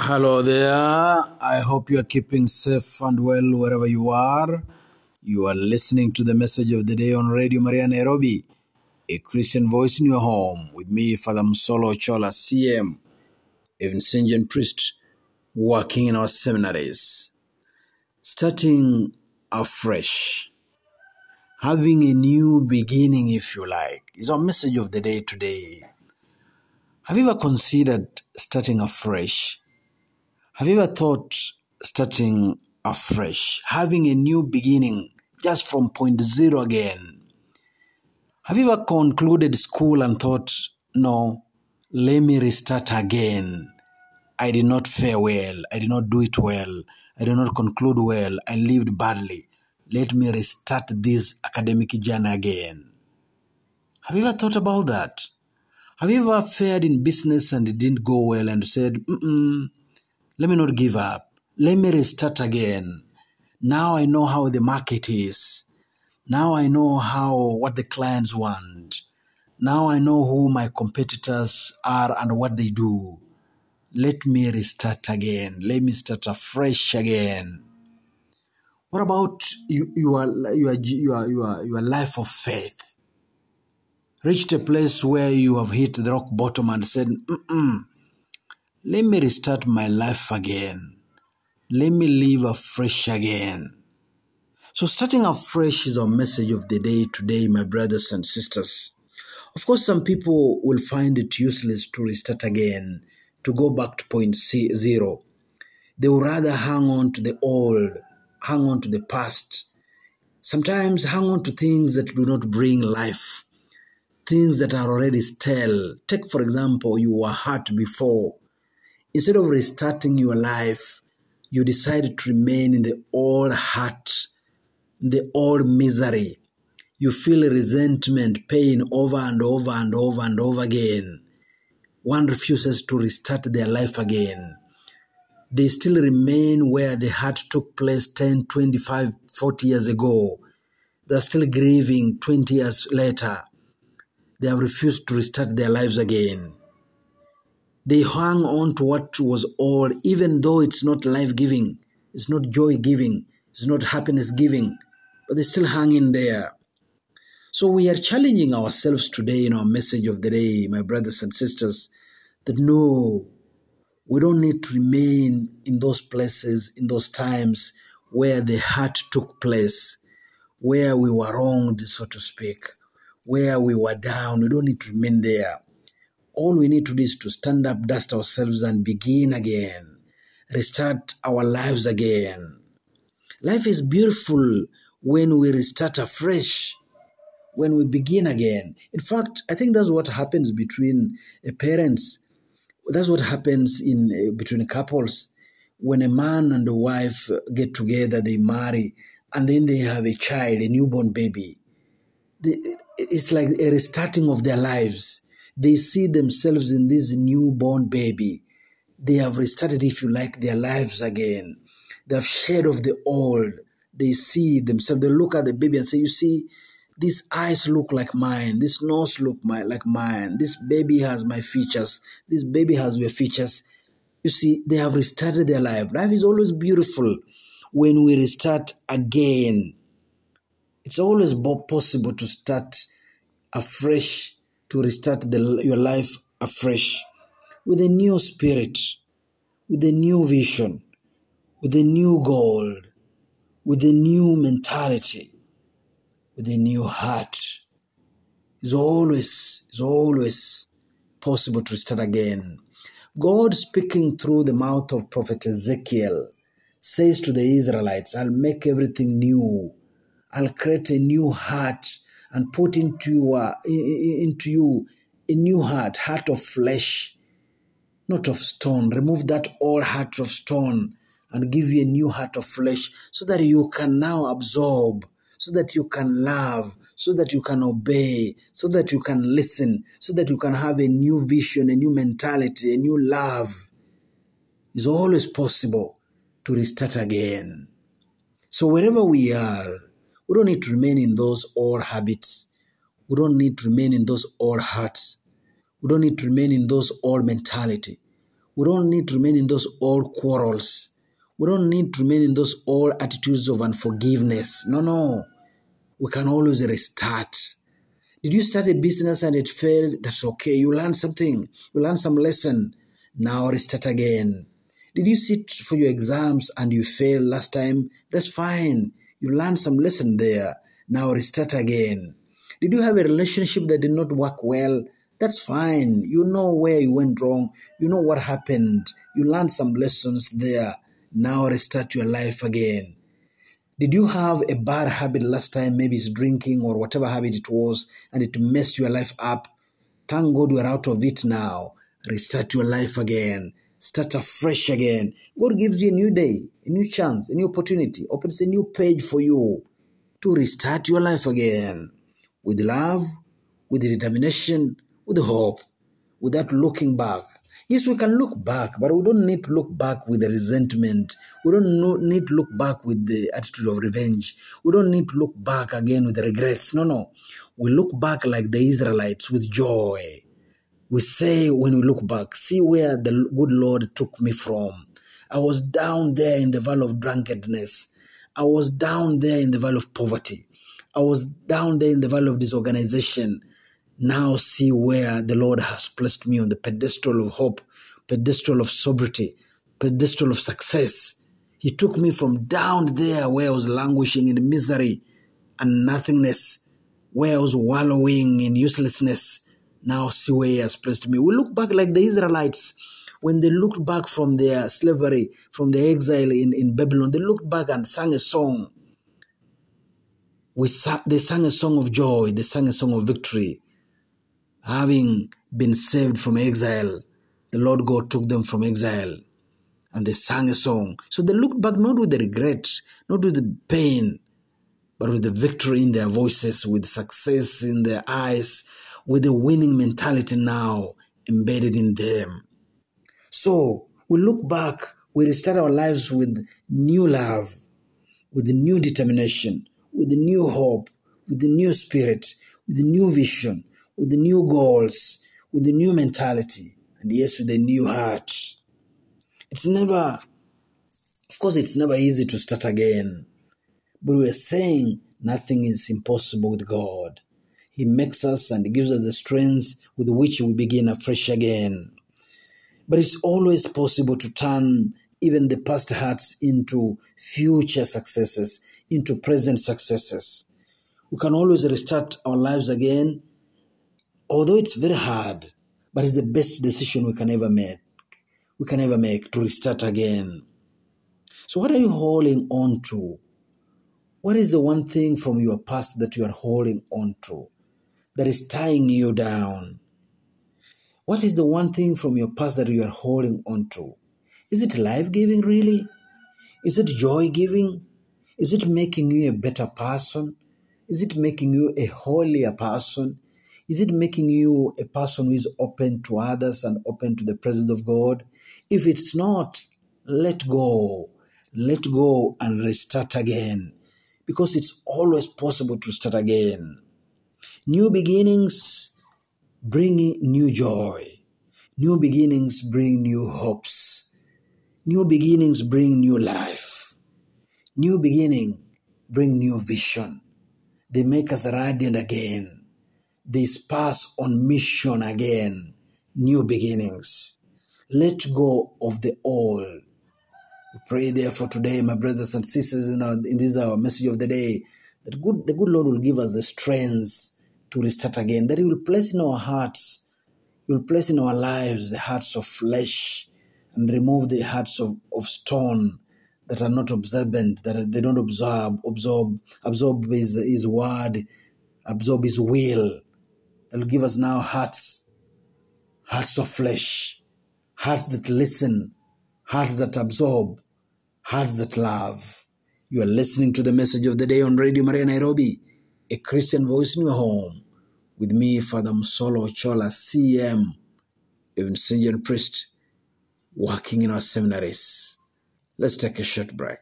Hello there. I hope you are keeping safe and well wherever you are. You are listening to the message of the day on Radio Maria Nairobi, a Christian voice in your home with me, Father Msolo Chola, CM, a Vincentian priest working in our seminaries. Starting afresh, having a new beginning, if you like, is our message of the day today. Have you ever considered starting afresh? Have you ever thought starting afresh, having a new beginning just from point zero again? Have you ever concluded school and thought, no, let me restart again? I did not fare well. I did not do it well. I did not conclude well. I lived badly. Let me restart this academic journey again. Have you ever thought about that? Have you ever fared in business and it didn't go well and said, Mm-mm, let me not give up. Let me restart again. Now I know how the market is. Now I know how what the clients want. Now I know who my competitors are and what they do. Let me restart again. Let me start afresh again. What about you, your, your, your, your, your life of faith? Reached a place where you have hit the rock bottom and said, Mm-mm, let me restart my life again. Let me live afresh again. So, starting afresh is our message of the day today, my brothers and sisters. Of course, some people will find it useless to restart again, to go back to point zero. They would rather hang on to the old, hang on to the past. Sometimes hang on to things that do not bring life, things that are already stale. Take, for example, you were hurt before. Instead of restarting your life, you decide to remain in the old hurt, the old misery. You feel resentment, pain over and over and over and over again. One refuses to restart their life again. They still remain where the hurt took place 10, 25, 40 years ago. They're still grieving 20 years later. They have refused to restart their lives again. They hang on to what was old, even though it's not life giving, it's not joy giving, it's not happiness giving, but they still hang in there. So we are challenging ourselves today in our message of the day, my brothers and sisters, that no, we don't need to remain in those places, in those times where the hurt took place, where we were wronged, so to speak, where we were down. We don't need to remain there. All we need to do is to stand up, dust ourselves, and begin again. Restart our lives again. Life is beautiful when we restart afresh, when we begin again. In fact, I think that's what happens between parents. That's what happens in uh, between couples. When a man and a wife get together, they marry, and then they have a child, a newborn baby. It's like a restarting of their lives they see themselves in this newborn baby. They have restarted, if you like, their lives again. They have shed off the old. They see themselves. They look at the baby and say, You see, these eyes look like mine. This nose look my, like mine. This baby has my features. This baby has your features. You see, they have restarted their life. Life is always beautiful when we restart again. It's always possible to start afresh to restart the, your life afresh with a new spirit, with a new vision, with a new goal, with a new mentality, with a new heart. It's always, it's always possible to start again. God speaking through the mouth of prophet Ezekiel says to the Israelites, I'll make everything new. I'll create a new heart and put into you, uh, into you a new heart, heart of flesh, not of stone. Remove that old heart of stone and give you a new heart of flesh so that you can now absorb, so that you can love, so that you can obey, so that you can listen, so that you can have a new vision, a new mentality, a new love. It's always possible to restart again. So, wherever we are, we don't need to remain in those old habits. We don't need to remain in those old hearts. We don't need to remain in those old mentality. We don't need to remain in those old quarrels. We don't need to remain in those old attitudes of unforgiveness. No, no. We can always restart. Did you start a business and it failed? That's okay. You learned something. You learned some lesson. Now restart again. Did you sit for your exams and you failed last time? That's fine. You learned some lesson there. Now restart again. Did you have a relationship that did not work well? That's fine. You know where you went wrong. You know what happened. You learned some lessons there. Now restart your life again. Did you have a bad habit last time? Maybe it's drinking or whatever habit it was, and it messed your life up. Thank God you're out of it now. Restart your life again. Start afresh again. God gives you a new day, a new chance, a new opportunity, opens a new page for you to restart your life again with love, with determination, with hope, without looking back. Yes, we can look back, but we don't need to look back with the resentment. We don't need to look back with the attitude of revenge. We don't need to look back again with regrets. No, no. We look back like the Israelites with joy we say when we look back, see where the good Lord took me from. I was down there in the valley of drunkenness. I was down there in the valley of poverty. I was down there in the valley of disorganization. Now see where the Lord has placed me on the pedestal of hope, pedestal of sobriety, pedestal of success. He took me from down there where I was languishing in misery and nothingness, where I was wallowing in uselessness now see where he has placed me. We look back like the Israelites when they looked back from their slavery, from their exile in, in Babylon, they looked back and sang a song. We sang, they sang a song of joy, they sang a song of victory. Having been saved from exile, the Lord God took them from exile and they sang a song. So they looked back not with the regret, not with the pain, but with the victory in their voices, with success in their eyes, with a winning mentality now embedded in them. So we look back, we restart our lives with new love, with a new determination, with a new hope, with a new spirit, with a new vision, with the new goals, with a new mentality, and yes, with a new heart. It's never, of course, it's never easy to start again, but we're saying nothing is impossible with God. He makes us and gives us the strength with which we begin afresh again. But it's always possible to turn even the past hurts into future successes, into present successes. We can always restart our lives again, although it's very hard, but it's the best decision we can ever make. We can ever make to restart again. So, what are you holding on to? What is the one thing from your past that you are holding on to? That is tying you down? What is the one thing from your past that you are holding on to? Is it life giving, really? Is it joy giving? Is it making you a better person? Is it making you a holier person? Is it making you a person who is open to others and open to the presence of God? If it's not, let go. Let go and restart again. Because it's always possible to start again. New beginnings bring new joy. New beginnings bring new hopes. New beginnings bring new life. New beginning bring new vision. They make us radiant again. They pass on mission again. New beginnings. Let go of the old. We pray therefore today, my brothers and sisters, in, our, in this our message of the day, that good, the good Lord will give us the strength to restart again, that He will place in our hearts, He will place in our lives the hearts of flesh and remove the hearts of, of stone that are not observant, that they don't absorb, absorb, absorb His, his word, absorb His will. That will give us now hearts, hearts of flesh, hearts that listen, hearts that absorb, hearts that love. You are listening to the message of the day on Radio Maria Nairobi a Christian voice in your home. With me, Father Musolo Chola, CM, Vincentian Priest, working in our seminaries. Let's take a short break.